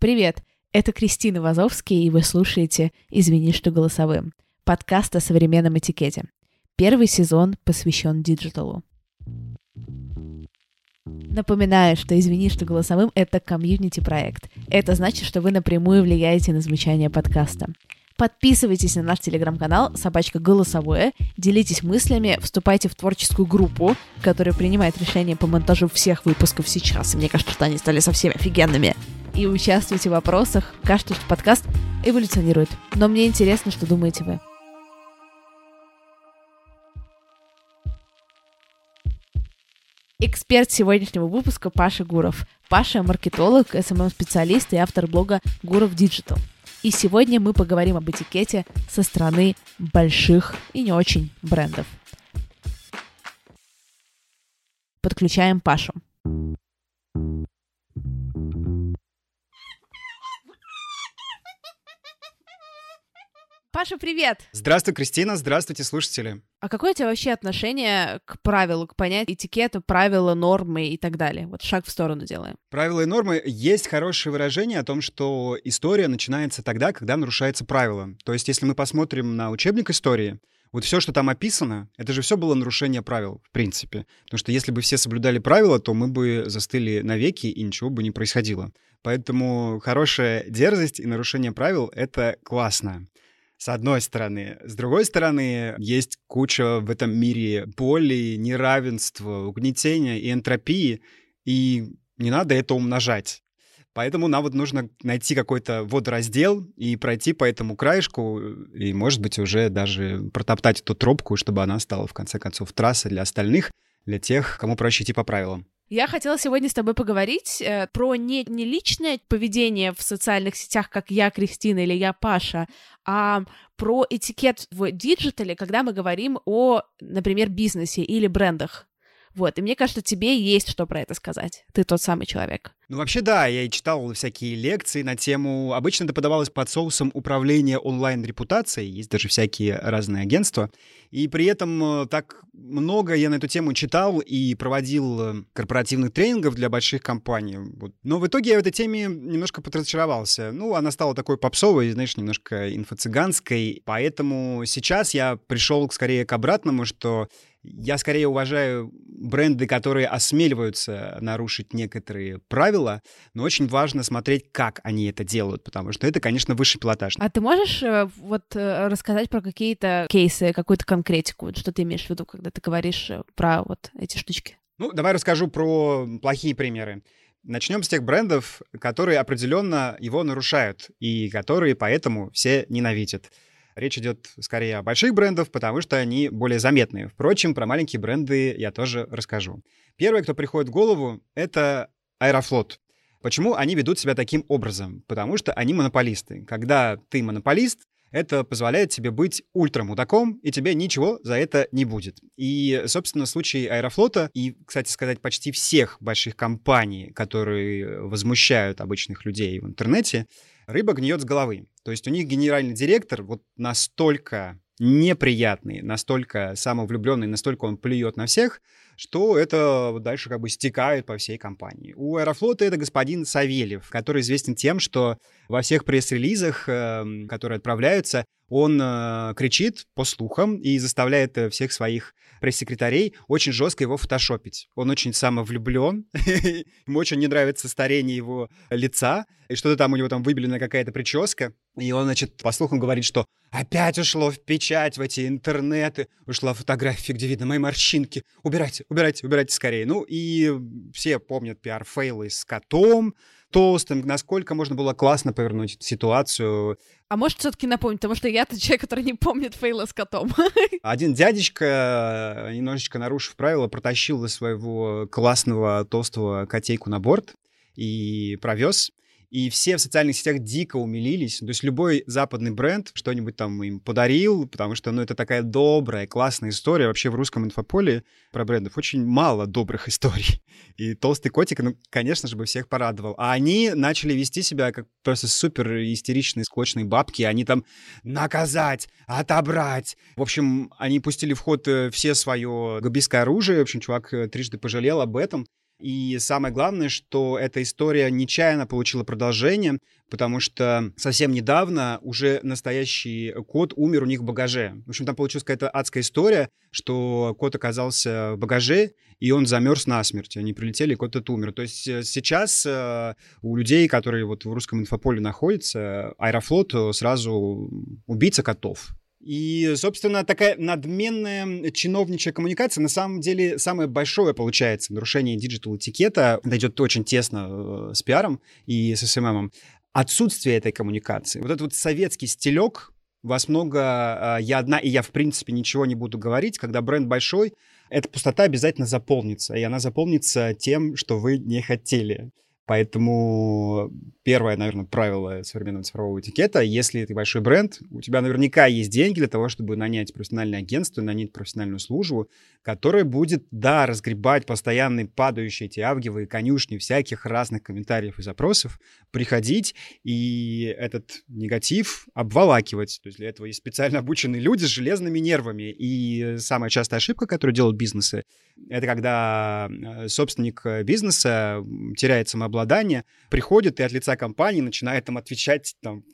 Привет, это Кристина Вазовский, и вы слушаете «Извини, что голосовым» — подкаст о современном этикете. Первый сезон посвящен диджиталу. Напоминаю, что «Извини, что голосовым» — это комьюнити-проект. Это значит, что вы напрямую влияете на звучание подкаста. Подписывайтесь на наш телеграм-канал «Собачка голосовое», делитесь мыслями, вступайте в творческую группу, которая принимает решения по монтажу всех выпусков сейчас. Мне кажется, что они стали совсем офигенными и участвуйте в вопросах. Кажется, что подкаст эволюционирует. Но мне интересно, что думаете вы. Эксперт сегодняшнего выпуска Паша Гуров. Паша – маркетолог, SMM-специалист и автор блога Гуров Digital. И сегодня мы поговорим об этикете со стороны больших и не очень брендов. Подключаем Пашу. Паша, привет! Здравствуй, Кристина, здравствуйте, слушатели. А какое у тебя вообще отношение к правилу, к понятию этикета, правила, нормы и так далее? Вот шаг в сторону делаем. Правила и нормы. Есть хорошее выражение о том, что история начинается тогда, когда нарушается правило. То есть, если мы посмотрим на учебник истории, вот все, что там описано, это же все было нарушение правил, в принципе. Потому что если бы все соблюдали правила, то мы бы застыли навеки, и ничего бы не происходило. Поэтому хорошая дерзость и нарушение правил — это классно с одной стороны. С другой стороны, есть куча в этом мире боли, неравенства, угнетения и энтропии, и не надо это умножать. Поэтому нам вот нужно найти какой-то водораздел и пройти по этому краешку, и, может быть, уже даже протоптать эту тропку, чтобы она стала, в конце концов, трассой для остальных, для тех, кому проще идти по правилам. Я хотела сегодня с тобой поговорить э, про не, не личное поведение в социальных сетях, как я Кристина или я Паша, а про этикет в диджитале, когда мы говорим о, например, бизнесе или брендах. Вот, и мне кажется, тебе есть что про это сказать. Ты тот самый человек. Ну, вообще, да, я и читал всякие лекции на тему... Обычно это подавалось под соусом управления онлайн-репутацией. Есть даже всякие разные агентства. И при этом э, так много я на эту тему читал и проводил э, корпоративных тренингов для больших компаний. Но в итоге я в этой теме немножко подразочаровался. Ну, она стала такой попсовой, знаешь, немножко инфо-цыганской. Поэтому сейчас я пришел скорее к обратному, что я скорее уважаю бренды, которые осмеливаются нарушить некоторые правила, но очень важно смотреть, как они это делают, потому что это, конечно, высший пилотаж. А ты можешь э, вот э, рассказать про какие-то кейсы, какую-то конкретику, что ты имеешь в виду, когда ты говоришь э, про вот эти штучки? Ну, давай расскажу про плохие примеры. Начнем с тех брендов, которые определенно его нарушают и которые поэтому все ненавидят. Речь идет скорее о больших брендах, потому что они более заметные. Впрочем, про маленькие бренды я тоже расскажу. Первое, кто приходит в голову, это Аэрофлот. Почему они ведут себя таким образом? Потому что они монополисты. Когда ты монополист, это позволяет тебе быть ультрамудаком, и тебе ничего за это не будет. И, собственно, в случае Аэрофлота и, кстати сказать, почти всех больших компаний, которые возмущают обычных людей в интернете, рыба гниет с головы. То есть у них генеральный директор вот настолько неприятный, настолько самовлюбленный, настолько он плюет на всех, что это дальше как бы стекает по всей компании. У Аэрофлота это господин Савельев, который известен тем, что во всех пресс-релизах, э, которые отправляются, он э, кричит по слухам и заставляет э, всех своих пресс-секретарей очень жестко его фотошопить. Он очень самовлюблен, ему очень не нравится старение его лица, и что-то там у него там выбелена какая-то прическа, и он, значит, по слухам говорит, что опять ушло в печать, в эти интернеты, ушла фотография, где видно мои морщинки. Убирайте, убирайте, убирайте скорее. Ну и все помнят пиар-фейлы с котом, толстым, насколько можно было классно повернуть ситуацию. А может все-таки напомнить, потому что я тот человек, который не помнит фейла с котом. Один дядечка, немножечко нарушив правила, протащил своего классного толстого котейку на борт и провез. И все в социальных сетях дико умилились. То есть любой западный бренд что-нибудь там им подарил, потому что, ну, это такая добрая, классная история. Вообще в русском инфополе про брендов очень мало добрых историй. И толстый котик, ну, конечно же, бы всех порадовал. А они начали вести себя как просто супер истеричные, склочные бабки. Они там наказать, отобрать. В общем, они пустили в ход э, все свое габийское оружие. В общем, чувак э, трижды пожалел об этом. И самое главное, что эта история нечаянно получила продолжение, потому что совсем недавно уже настоящий кот умер у них в багаже. В общем, там получилась какая-то адская история, что кот оказался в багаже, и он замерз насмерть. Они прилетели, и кот этот умер. То есть э, сейчас э, у людей, которые вот в русском инфополе находятся, Аэрофлот сразу убийца котов. И, собственно, такая надменная чиновничья коммуникация на самом деле самое большое получается нарушение digital-этикета. Это идет очень тесно э, с пиаром и с СММом. Отсутствие этой коммуникации. Вот этот вот советский стилек, вас много, э, я одна, и я, в принципе, ничего не буду говорить. Когда бренд большой, эта пустота обязательно заполнится, и она заполнится тем, что вы не хотели. Поэтому первое, наверное, правило современного цифрового этикета, если ты большой бренд, у тебя наверняка есть деньги для того, чтобы нанять профессиональное агентство, нанять профессиональную службу, которая будет, да, разгребать постоянные падающие эти авгиевые конюшни всяких разных комментариев и запросов, приходить и этот негатив обволакивать. То есть для этого есть специально обученные люди с железными нервами. И самая частая ошибка, которую делают бизнесы, это когда э, собственник бизнеса теряет самообладание, приходит и от лица компании начинает там отвечать там,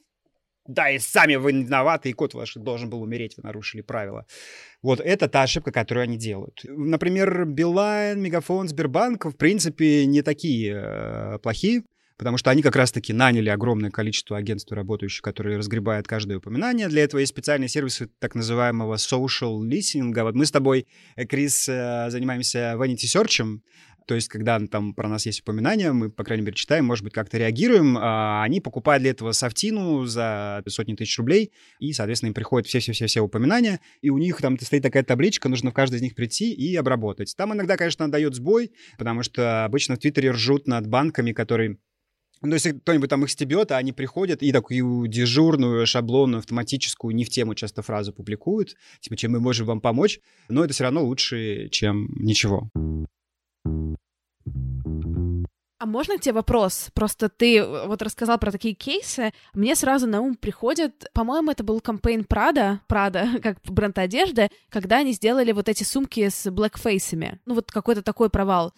да, и сами вы виноваты, и кот ваш должен был умереть, вы нарушили правила. Вот это та ошибка, которую они делают. Например, Билайн, Мегафон, Сбербанк, в принципе, не такие э, плохие, потому что они как раз-таки наняли огромное количество агентств работающих, которые разгребают каждое упоминание. Для этого есть специальные сервисы так называемого social listening. Вот мы с тобой, э, Крис, э, занимаемся vanity search, то есть, когда там про нас есть упоминания, мы, по крайней мере, читаем, может быть, как-то реагируем. А они покупают для этого софтину за сотни тысяч рублей, и, соответственно, им приходят все-все-все-все упоминания, и у них там стоит такая табличка, нужно в каждый из них прийти и обработать. Там иногда, конечно, дает сбой, потому что обычно в Твиттере ржут над банками, которые ну, если кто-нибудь там их стебет, а они приходят и такую дежурную, шаблонную, автоматическую, не в тему часто фразу публикуют, типа, чем мы можем вам помочь, но это все равно лучше, чем ничего. А можно к тебе вопрос? Просто ты э, вот рассказал про такие кейсы. Мне сразу на ум приходит, по-моему, это был campaign Prada, Prada, как бренд одежды, когда они сделали вот эти сумки с блэкфейсами. Ну вот какой-то такой провал.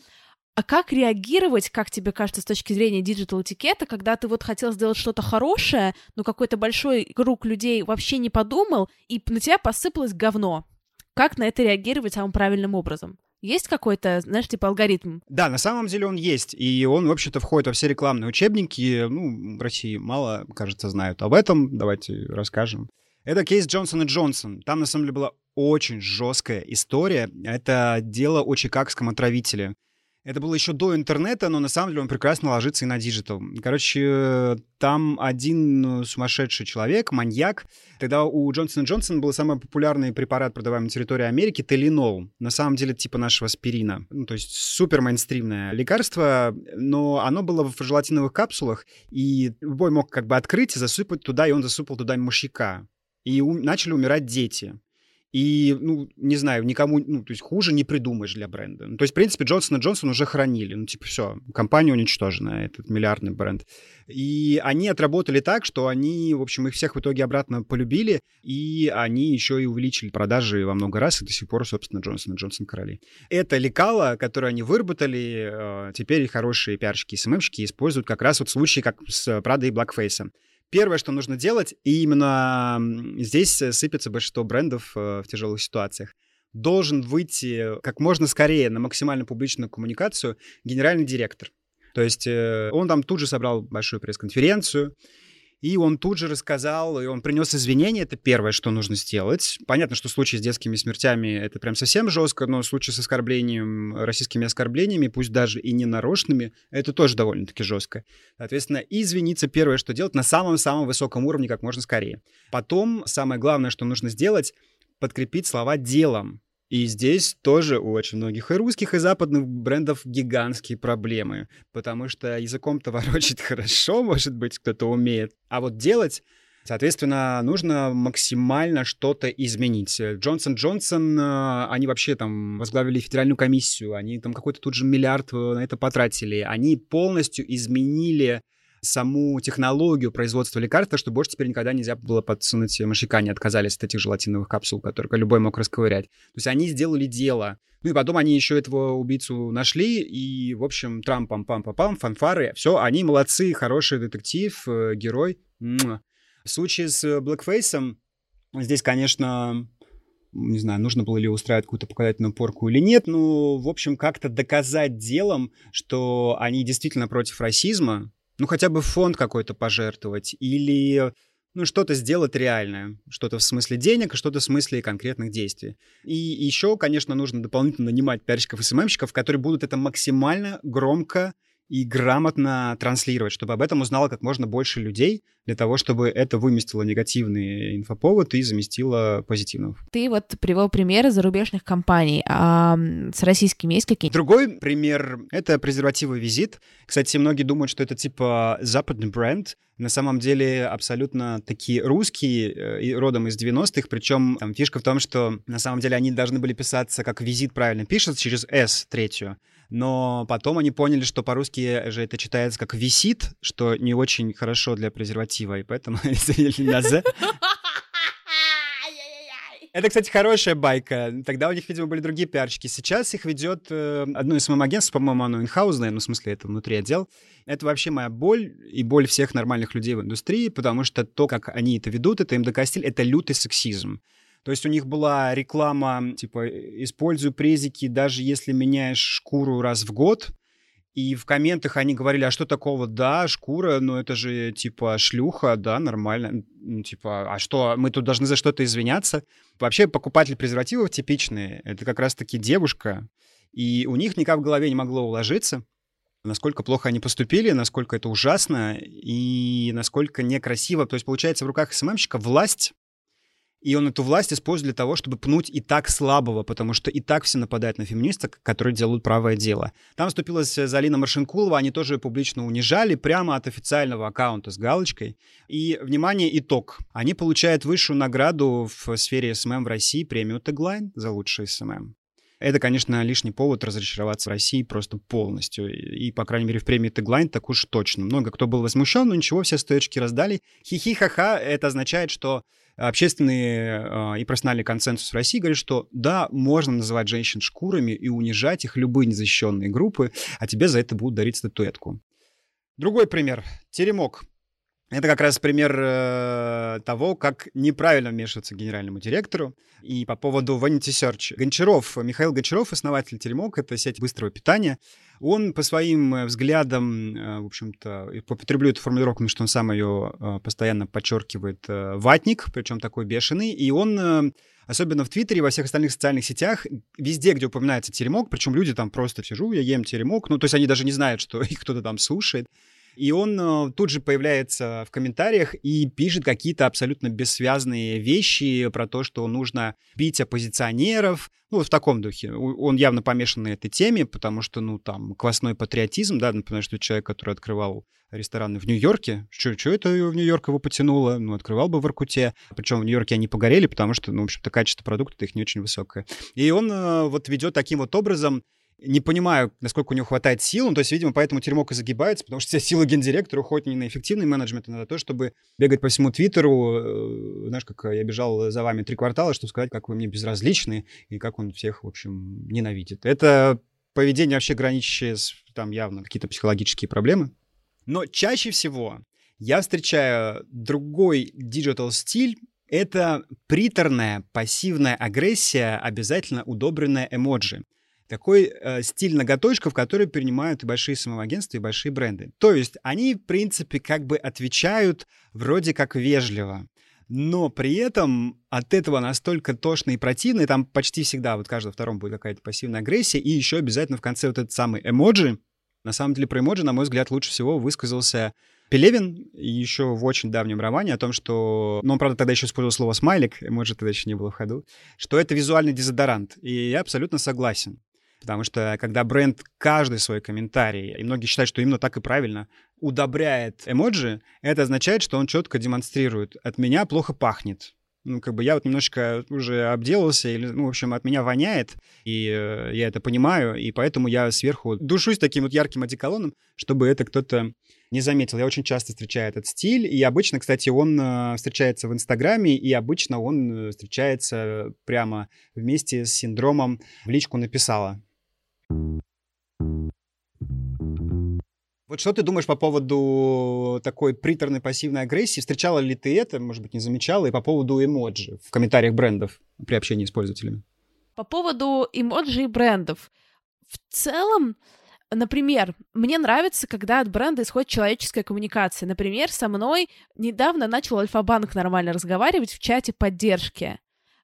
А как реагировать, как тебе кажется, с точки зрения digital-этикета, когда ты вот хотел сделать что-то хорошее, но какой-то большой круг людей вообще не подумал, и на тебя посыпалось говно? Как на это реагировать самым правильным образом? Есть какой-то, знаешь, типа алгоритм? Да, на самом деле он есть. И он, в общем-то, входит во все рекламные учебники. Ну, в России мало, кажется, знают об этом. Давайте расскажем. Это кейс Джонсон и Джонсон. Там, на самом деле, была очень жесткая история. Это дело о чикагском отравителе. Это было еще до интернета, но на самом деле он прекрасно ложится и на digital. Короче, там один сумасшедший человек, маньяк. Тогда у Джонсона Джонсон был самый популярный препарат, продаваемый на территории Америки, Теленол. На самом деле типа нашего аспирина. Ну, то есть супер мейнстримное лекарство, но оно было в желатиновых капсулах, и любой мог как бы открыть и засыпать туда, и он засыпал туда мышьяка. И у... начали умирать дети. И, ну, не знаю, никому, ну, то есть хуже не придумаешь для бренда. Ну, то есть, в принципе, Джонсон и Джонсон уже хранили. Ну, типа, все, компания уничтожена, этот миллиардный бренд. И они отработали так, что они, в общем, их всех в итоге обратно полюбили, и они еще и увеличили продажи во много раз, и до сих пор, собственно, Джонсон и Джонсон короли. Это лекало, которое они выработали, э, теперь хорошие пиарщики и СММщики используют как раз вот в случае, как с Прадой и Блэкфейсом. Первое, что нужно делать, и именно здесь э, сыпется большинство брендов э, в тяжелых ситуациях, должен выйти как можно скорее на максимально публичную коммуникацию генеральный директор. То есть э, он там тут же собрал большую пресс-конференцию, и он тут же рассказал, и он принес извинения. Это первое, что нужно сделать. Понятно, что случаи с детскими смертями — это прям совсем жестко, но случаи с оскорблением, российскими оскорблениями, пусть даже и ненарочными, это тоже довольно-таки жестко. Соответственно, извиниться первое, что делать на самом-самом высоком уровне как можно скорее. Потом самое главное, что нужно сделать — подкрепить слова делом. И здесь тоже у очень многих и русских, и западных брендов гигантские проблемы, потому что языком-то ворочать хорошо, может быть, кто-то умеет, а вот делать Соответственно, нужно максимально что-то изменить. Джонсон Джонсон, э, они вообще там возглавили федеральную комиссию, они там какой-то тут же миллиард э, на это потратили. Они полностью изменили саму технологию производства лекарства, что больше теперь никогда нельзя было подсунуть мышьяка, они отказались от этих желатиновых капсул, которые любой мог расковырять. То есть они сделали дело. Ну и потом они еще этого убийцу нашли, и, в общем, трам пам пам пам пам фанфары, все, они молодцы, хороший детектив, э, герой. В случае с Блэкфейсом здесь, конечно, не знаю, нужно было ли устраивать какую-то показательную порку или нет, но, в общем, как-то доказать делом, что они действительно против расизма, ну, хотя бы фонд какой-то пожертвовать или ну, что-то сделать реальное. Что-то в смысле денег, что-то в смысле конкретных действий. И еще, конечно, нужно дополнительно нанимать пиарщиков и СММщиков, которые будут это максимально громко и грамотно транслировать, чтобы об этом узнало как можно больше людей, для того, чтобы это выместило негативный инфоповод и заместило позитивного. Ты вот привел примеры зарубежных компаний, а с российскими есть какие? Другой пример — это презервативы «Визит». Кстати, многие думают, что это типа западный бренд, на самом деле абсолютно такие русские, э, родом из 90-х, причем там, фишка в том, что на самом деле они должны были писаться, как «Визит» правильно пишется, через «С» третью но потом они поняли, что по-русски же это читается как «висит», что не очень хорошо для презерватива, и поэтому изменили на «з». Это, кстати, хорошая байка. Тогда у них, видимо, были другие пиарщики. Сейчас их ведет э, одно из СММ-агентств, по-моему, оно инхаузное, ну, в смысле, это внутри отдел. Это вообще моя боль и боль всех нормальных людей в индустрии, потому что то, как они это ведут, это им докостиль, это лютый сексизм. То есть у них была реклама, типа, используй презики, даже если меняешь шкуру раз в год. И в комментах они говорили, а что такого? Да, шкура, но это же, типа, шлюха, да, нормально. Ну, типа, а что, мы тут должны за что-то извиняться? Вообще, покупатель презервативов типичные, это как раз-таки девушка. И у них никак в голове не могло уложиться, насколько плохо они поступили, насколько это ужасно и насколько некрасиво. То есть, получается, в руках СММщика власть и он эту власть использует для того, чтобы пнуть и так слабого, потому что и так все нападают на феминисток, которые делают правое дело. Там вступилась Залина Маршинкулова, они тоже публично унижали прямо от официального аккаунта с галочкой. И, внимание, итог. Они получают высшую награду в сфере СММ в России, премию Tagline за лучший СММ. Это, конечно, лишний повод разочароваться в России просто полностью. И, по крайней мере, в премии Tagline так уж точно. Много кто был возмущен, но ничего, все стоечки раздали. Хихи-ха-ха, это означает, что общественный э, и профессиональный консенсус в России говорит, что да, можно называть женщин шкурами и унижать их любые незащищенные группы, а тебе за это будут дарить статуэтку. Другой пример. Теремок. Это как раз пример э, того, как неправильно вмешиваться генеральному директору. И по поводу Vanity Search. Гончаров, Михаил Гончаров, основатель Теремок, это сеть быстрого питания. Он по своим э, взглядам, э, в общем-то, употреблю эту формулировку, потому что он сам ее э, постоянно подчеркивает, ватник, причем такой бешеный. И он особенно в Твиттере, во всех остальных социальных сетях, везде, где упоминается теремок, причем люди там просто сижу, я ем теремок, ну, то есть они даже не знают, что их кто-то там слушает. И он э, тут же появляется в комментариях и пишет какие-то абсолютно бессвязные вещи про то, что нужно бить оппозиционеров. Ну, в таком духе. Он явно помешан на этой теме, потому что, ну, там, квасной патриотизм, да, например, что человек, который открывал рестораны в Нью-Йорке. Что, что это в Нью-Йорк его потянуло? Ну, открывал бы в Иркуте. Причем в Нью-Йорке они погорели, потому что, ну, в общем-то, качество продукта их не очень высокое. И он э, вот ведет таким вот образом не понимаю, насколько у него хватает сил. Ну, то есть, видимо, поэтому Теремок и загибается, потому что вся сила гендиректора уходит не на эффективный менеджмент, а на то, чтобы бегать по всему Твиттеру. Э, знаешь, как я бежал за вами три квартала, чтобы сказать, как вы мне безразличны и как он всех, в общем, ненавидит. Это поведение вообще граничащее с там явно какие-то психологические проблемы. Но чаще всего я встречаю другой digital стиль, это приторная пассивная агрессия, обязательно удобренная эмоджи такой э, стиль ноготочков, который принимают и большие самоагентства, и большие бренды. То есть они, в принципе, как бы отвечают вроде как вежливо. Но при этом от этого настолько тошно и противно, и там почти всегда, вот каждый втором будет какая-то пассивная агрессия, и еще обязательно в конце вот этот самый эмоджи. На самом деле про эмоджи, на мой взгляд, лучше всего высказался Пелевин еще в очень давнем романе о том, что... Ну, он, правда, тогда еще использовал слово «смайлик», может, тогда еще не было в ходу, что это визуальный дезодорант. И я абсолютно согласен. Потому что когда бренд каждый свой комментарий, и многие считают, что именно так и правильно, удобряет эмоджи, это означает, что он четко демонстрирует. От меня плохо пахнет ну, как бы я вот немножечко уже обделался, или, ну, в общем, от меня воняет, и э, я это понимаю, и поэтому я сверху душусь таким вот ярким одеколоном, чтобы это кто-то не заметил. Я очень часто встречаю этот стиль, и обычно, кстати, он э, встречается в Инстаграме, и обычно он э, встречается прямо вместе с синдромом «в личку написала». Вот что ты думаешь по поводу такой приторной пассивной агрессии? Встречала ли ты это, может быть, не замечала? И по поводу эмоджи в комментариях брендов при общении с пользователями? По поводу эмоджи и брендов. В целом, Например, мне нравится, когда от бренда исходит человеческая коммуникация. Например, со мной недавно начал Альфа-банк нормально разговаривать в чате поддержки.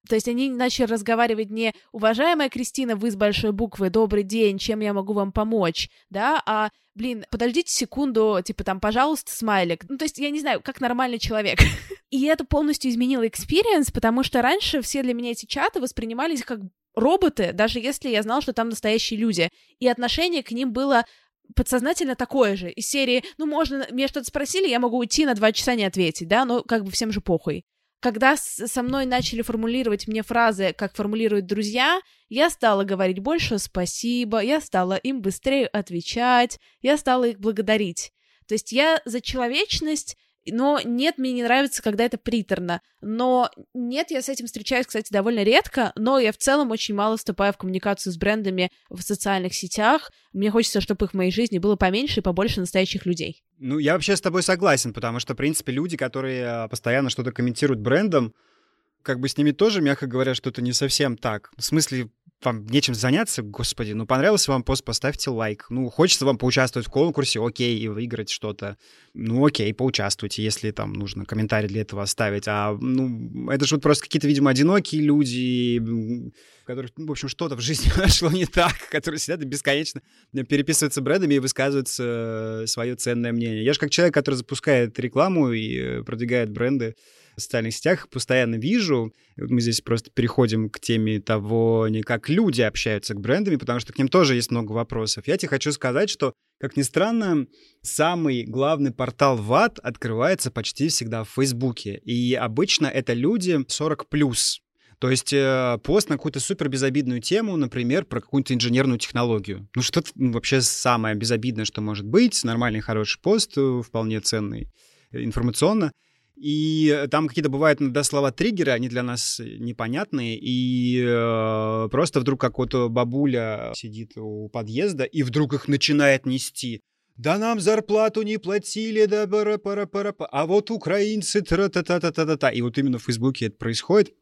То есть они начали разговаривать не «Уважаемая Кристина, вы с большой буквы, добрый день, чем я могу вам помочь?» Да, а блин, подождите секунду, типа там, пожалуйста, смайлик. Ну, то есть, я не знаю, как нормальный человек. И это полностью изменило experience, потому что раньше все для меня эти чаты воспринимались как роботы, даже если я знал, что там настоящие люди. И отношение к ним было подсознательно такое же, из серии, ну, можно, мне что-то спросили, я могу уйти на два часа не ответить, да, но как бы всем же похуй когда со мной начали формулировать мне фразы, как формулируют друзья, я стала говорить больше спасибо, я стала им быстрее отвечать, я стала их благодарить. То есть я за человечность но нет, мне не нравится, когда это приторно. Но нет, я с этим встречаюсь, кстати, довольно редко, но я в целом очень мало вступаю в коммуникацию с брендами в социальных сетях. Мне хочется, чтобы их в моей жизни было поменьше и побольше настоящих людей. Ну, я вообще с тобой согласен, потому что, в принципе, люди, которые постоянно что-то комментируют брендом, как бы с ними тоже, мягко говоря, что-то не совсем так. В смысле, вам нечем заняться, господи, ну понравился вам пост, поставьте лайк. Ну, хочется вам поучаствовать в конкурсе, окей, и выиграть что-то. Ну, окей, поучаствуйте, если там нужно комментарий для этого оставить. А, ну, это же вот просто какие-то, видимо, одинокие люди, которых, ну, в общем, что-то в жизни пошло не так, которые сидят и бесконечно переписываются брендами и высказывают э, свое ценное мнение. Я же как человек, который запускает рекламу и э, продвигает бренды, в социальных сетях постоянно вижу. Мы здесь просто переходим к теме того, не как люди общаются к брендами, потому что к ним тоже есть много вопросов. Я тебе хочу сказать, что, как ни странно, самый главный портал ВАД открывается почти всегда в Фейсбуке. И обычно это люди 40 плюс. То есть э, пост на какую-то супер безобидную тему, например, про какую-то инженерную технологию. Ну, что-то ну, вообще самое безобидное, что может быть. Нормальный, хороший пост, э, вполне ценный э, информационно. И там какие-то бывают иногда слова-триггеры, они для нас непонятные, и э, просто вдруг какой-то бабуля сидит у подъезда, и вдруг их начинает нести. Да нам зарплату не платили, да пара пара пара а вот украинцы тра та та та та та та И вот именно в Фейсбуке это происходит.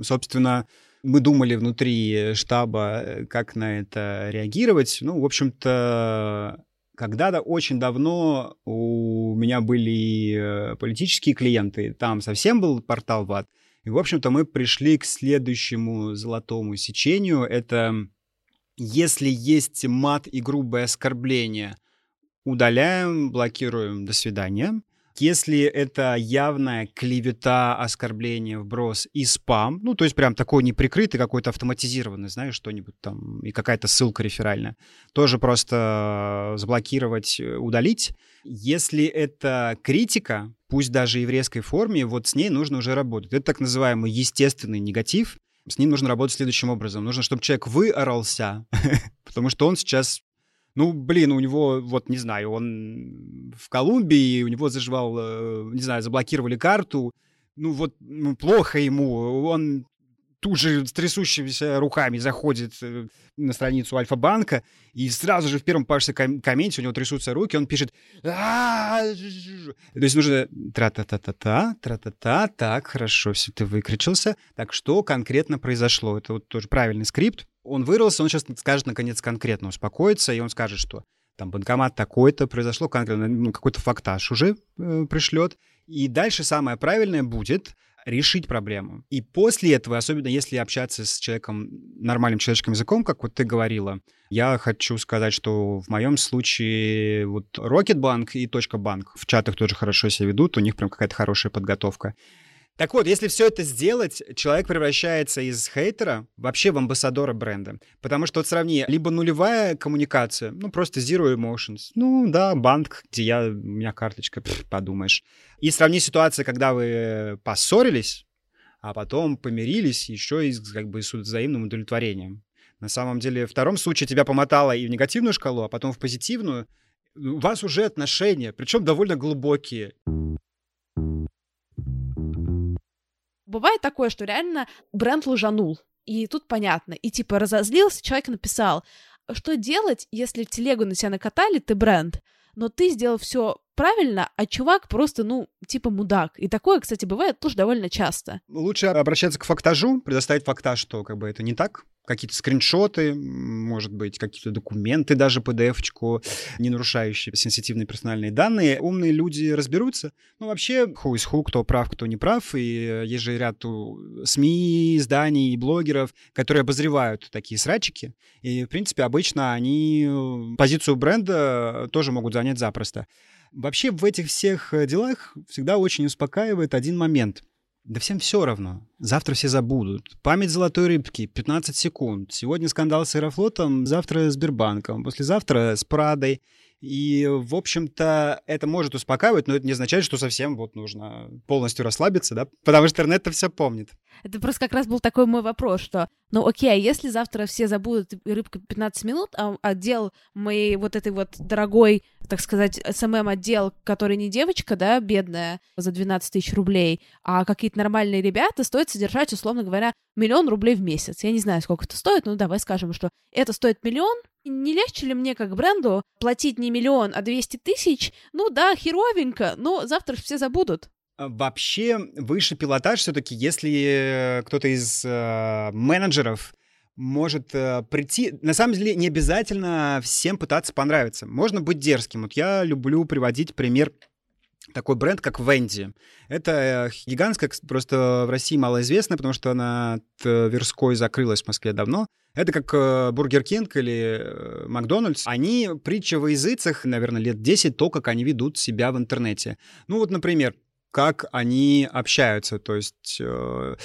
Собственно, мы думали внутри штаба, э, как на это реагировать. Ну, в общем-то, когда-то очень давно у меня были э, политические клиенты, там совсем был портал ВАД. И, в общем-то, мы пришли к следующему золотому сечению. Это если есть мат и грубое оскорбление, удаляем, блокируем, до свидания. Если это явная клевета, оскорбление, вброс и спам, ну, то есть прям такой неприкрытый, какой-то автоматизированный, знаешь, что-нибудь там, и какая-то ссылка реферальная, тоже просто заблокировать, э, удалить. Если это критика, пусть даже и в резкой форме, вот с ней нужно уже работать. Это так называемый естественный негатив, с ним нужно работать следующим образом. Нужно, чтобы человек выорался, потому что он сейчас ну, блин, у него, вот, не знаю, он в Колумбии, у него заживал, э, не знаю, заблокировали карту, ну, вот, ну, плохо ему, он тут же с трясущимися руками заходит э, на страницу Альфа-банка, и сразу же в первом пашется ком- комменте, у него трясутся руки, он пишет то есть нужно тра-та-та-та-та, тра-та-та, так, хорошо, все, ты выкричился. Так, что конкретно произошло? Это вот тоже правильный скрипт, он вырвался, он сейчас скажет, наконец, конкретно успокоится, и он скажет, что там банкомат такой-то, произошло конкретно, ну, какой-то фактаж уже э, пришлет. И дальше самое правильное будет, решить проблему. И после этого, особенно если общаться с человеком нормальным человеческим языком, как вот ты говорила, я хочу сказать, что в моем случае вот Rocketbank и Банк в чатах тоже хорошо себя ведут, у них прям какая-то хорошая подготовка. Так вот, если все это сделать, человек превращается из хейтера вообще в амбассадора бренда. Потому что вот сравни, либо нулевая коммуникация, ну просто zero emotions. Ну да, банк, где я, у меня карточка, пф, подумаешь. И сравни ситуацию, когда вы поссорились, а потом помирились еще и как бы с взаимным удовлетворением. На самом деле, в втором случае тебя помотало и в негативную шкалу, а потом в позитивную. У вас уже отношения, причем довольно глубокие. Бывает такое, что реально бренд лжанул. И тут понятно. И типа разозлился, человек написал, что делать, если телегу на тебя накатали, ты бренд, но ты сделал все правильно, а чувак просто, ну, типа мудак. И такое, кстати, бывает тоже довольно часто. Лучше обращаться к фактажу, предоставить фактаж, что как бы это не так, какие-то скриншоты, может быть, какие-то документы, даже PDF-очку, не нарушающие сенситивные персональные данные. Умные люди разберутся. Ну, вообще, who is who, кто прав, кто не прав. И есть же ряд СМИ, изданий, блогеров, которые обозревают такие срачики. И, в принципе, обычно они э, позицию бренда тоже могут занять запросто. Вообще в этих всех э, делах всегда очень успокаивает один момент. Да всем все равно. Завтра все забудут. Память золотой рыбки, 15 секунд. Сегодня скандал с Аэрофлотом, завтра Сбербанком, послезавтра с Прадой. И, в общем-то, это может успокаивать, но это не означает, что совсем вот нужно полностью расслабиться, да, потому что интернет это все помнит. Это просто как раз был такой мой вопрос, что, ну окей, а если завтра все забудут рыбка 15 минут, а отдел моей вот этой вот дорогой, так сказать, СММ-отдел, который не девочка, да, бедная, за 12 тысяч рублей, а какие-то нормальные ребята, стоит содержать, условно говоря, миллион рублей в месяц. Я не знаю, сколько это стоит, но давай скажем, что это стоит миллион, не легче ли мне как бренду платить не миллион, а 200 тысяч? Ну да, херовенько, но завтра все забудут. А, вообще, высший пилотаж все-таки, если кто-то из э, менеджеров может э, прийти... На самом деле, не обязательно всем пытаться понравиться. Можно быть дерзким. Вот я люблю приводить пример такой бренд, как Венди. Это э, гигантская, просто в России малоизвестная, потому что она на Тверской закрылась в Москве давно. Это как э, Бургер Кинг или э, Макдональдс. Они притча во языцах, наверное, лет 10, то, как они ведут себя в интернете. Ну вот, например, как они общаются. То есть э,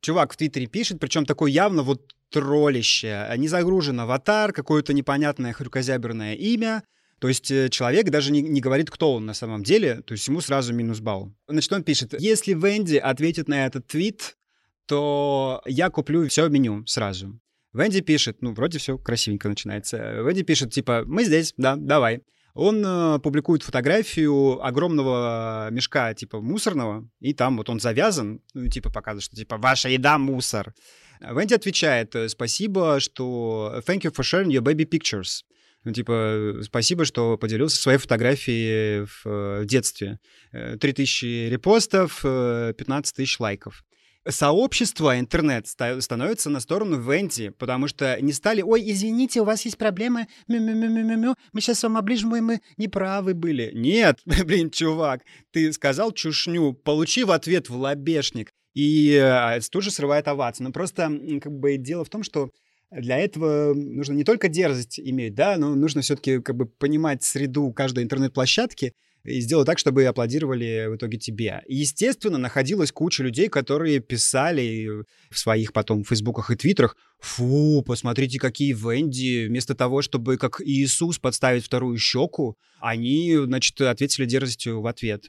чувак в Твиттере пишет, причем такой явно вот троллище. Не загружен аватар, какое-то непонятное хрюкозяберное имя. То есть человек даже не, не говорит, кто он на самом деле, то есть ему сразу минус балл. Значит, он пишет, если Венди ответит на этот твит, то я куплю все меню сразу. Венди пишет, ну, вроде все красивенько начинается. Венди пишет, типа, мы здесь, да, давай. Он э, публикует фотографию огромного мешка, типа, мусорного, и там вот он завязан, ну, типа, показывает, что, типа, ваша еда — мусор. Венди отвечает, спасибо, что thank you for sharing your baby pictures. Ну, типа, спасибо, что поделился своей фотографией в, в детстве. 3000 э, репостов, 15 э, тысяч лайков сообщество интернет становится на сторону Венти, потому что не стали, ой, извините, у вас есть проблемы, мю-мю-мю-мю-мю, мы сейчас вам оближем, мы неправы были. Нет, блин, чувак, ты сказал чушню, получи в ответ в лобешник, и э, тут же срывает овацию. Но просто как бы дело в том, что для этого нужно не только дерзость иметь, да, но нужно все-таки как бы понимать среду каждой интернет-площадки, и сделать так, чтобы аплодировали в итоге тебе. И, естественно, находилась куча людей, которые писали в своих потом фейсбуках и твиттерах, фу, посмотрите, какие Венди, вместо того, чтобы как Иисус подставить вторую щеку, они, значит, ответили дерзостью в ответ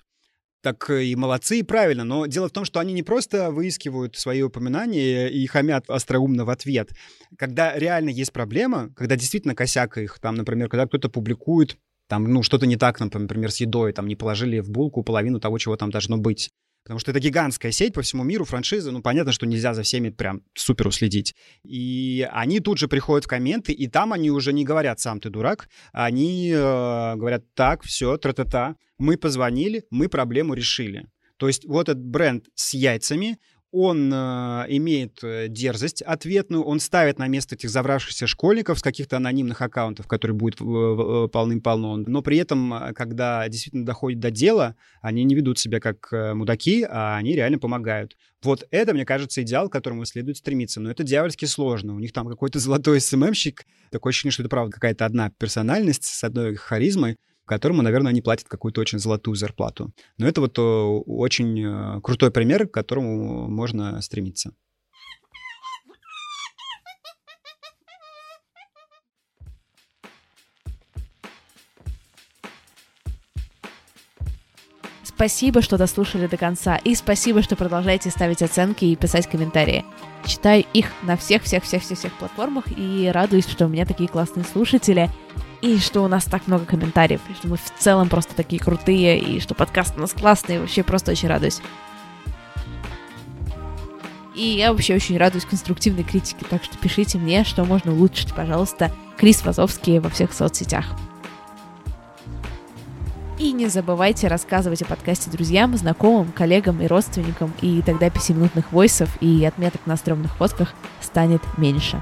так и молодцы, и правильно. Но дело в том, что они не просто выискивают свои упоминания и хамят остроумно в ответ. Когда реально есть проблема, когда действительно косяк их, там, например, когда кто-то публикует там, ну, что-то не так, например, с едой, там не положили в булку половину того, чего там должно быть. Потому что это гигантская сеть по всему миру, франшиза, ну, понятно, что нельзя за всеми прям супер уследить. И они тут же приходят в комменты, и там они уже не говорят «сам ты дурак», они э, говорят «так, все, тра-та-та, мы позвонили, мы проблему решили». То есть вот этот бренд с яйцами, он э, имеет э, дерзость ответную, он ставит на место этих завравшихся школьников с каких-то анонимных аккаунтов, которые будут э, полным-полно. Но при этом, э, когда действительно доходит до дела, они не ведут себя как э, мудаки, а они реально помогают. Вот это, мне кажется, идеал, к которому следует стремиться. Но это дьявольски сложно. У них там какой-то золотой СММщик. Такое ощущение, что это, правда, какая-то одна персональность с одной харизмой которому, наверное, они платят какую-то очень золотую зарплату. Но это вот очень э, крутой пример, к которому можно стремиться. Спасибо, что дослушали до конца, и спасибо, что продолжаете ставить оценки и писать комментарии. Читаю их на всех-всех-всех-всех платформах и радуюсь, что у меня такие классные слушатели — и что у нас так много комментариев, и что мы в целом просто такие крутые, и что подкаст у нас классный, вообще просто очень радуюсь. И я вообще очень радуюсь конструктивной критике, так что пишите мне, что можно улучшить, пожалуйста. Крис Вазовский во всех соцсетях. И не забывайте рассказывать о подкасте друзьям, знакомым, коллегам и родственникам, и тогда пятиминутных войсов и отметок на стрёмных фотках станет меньше.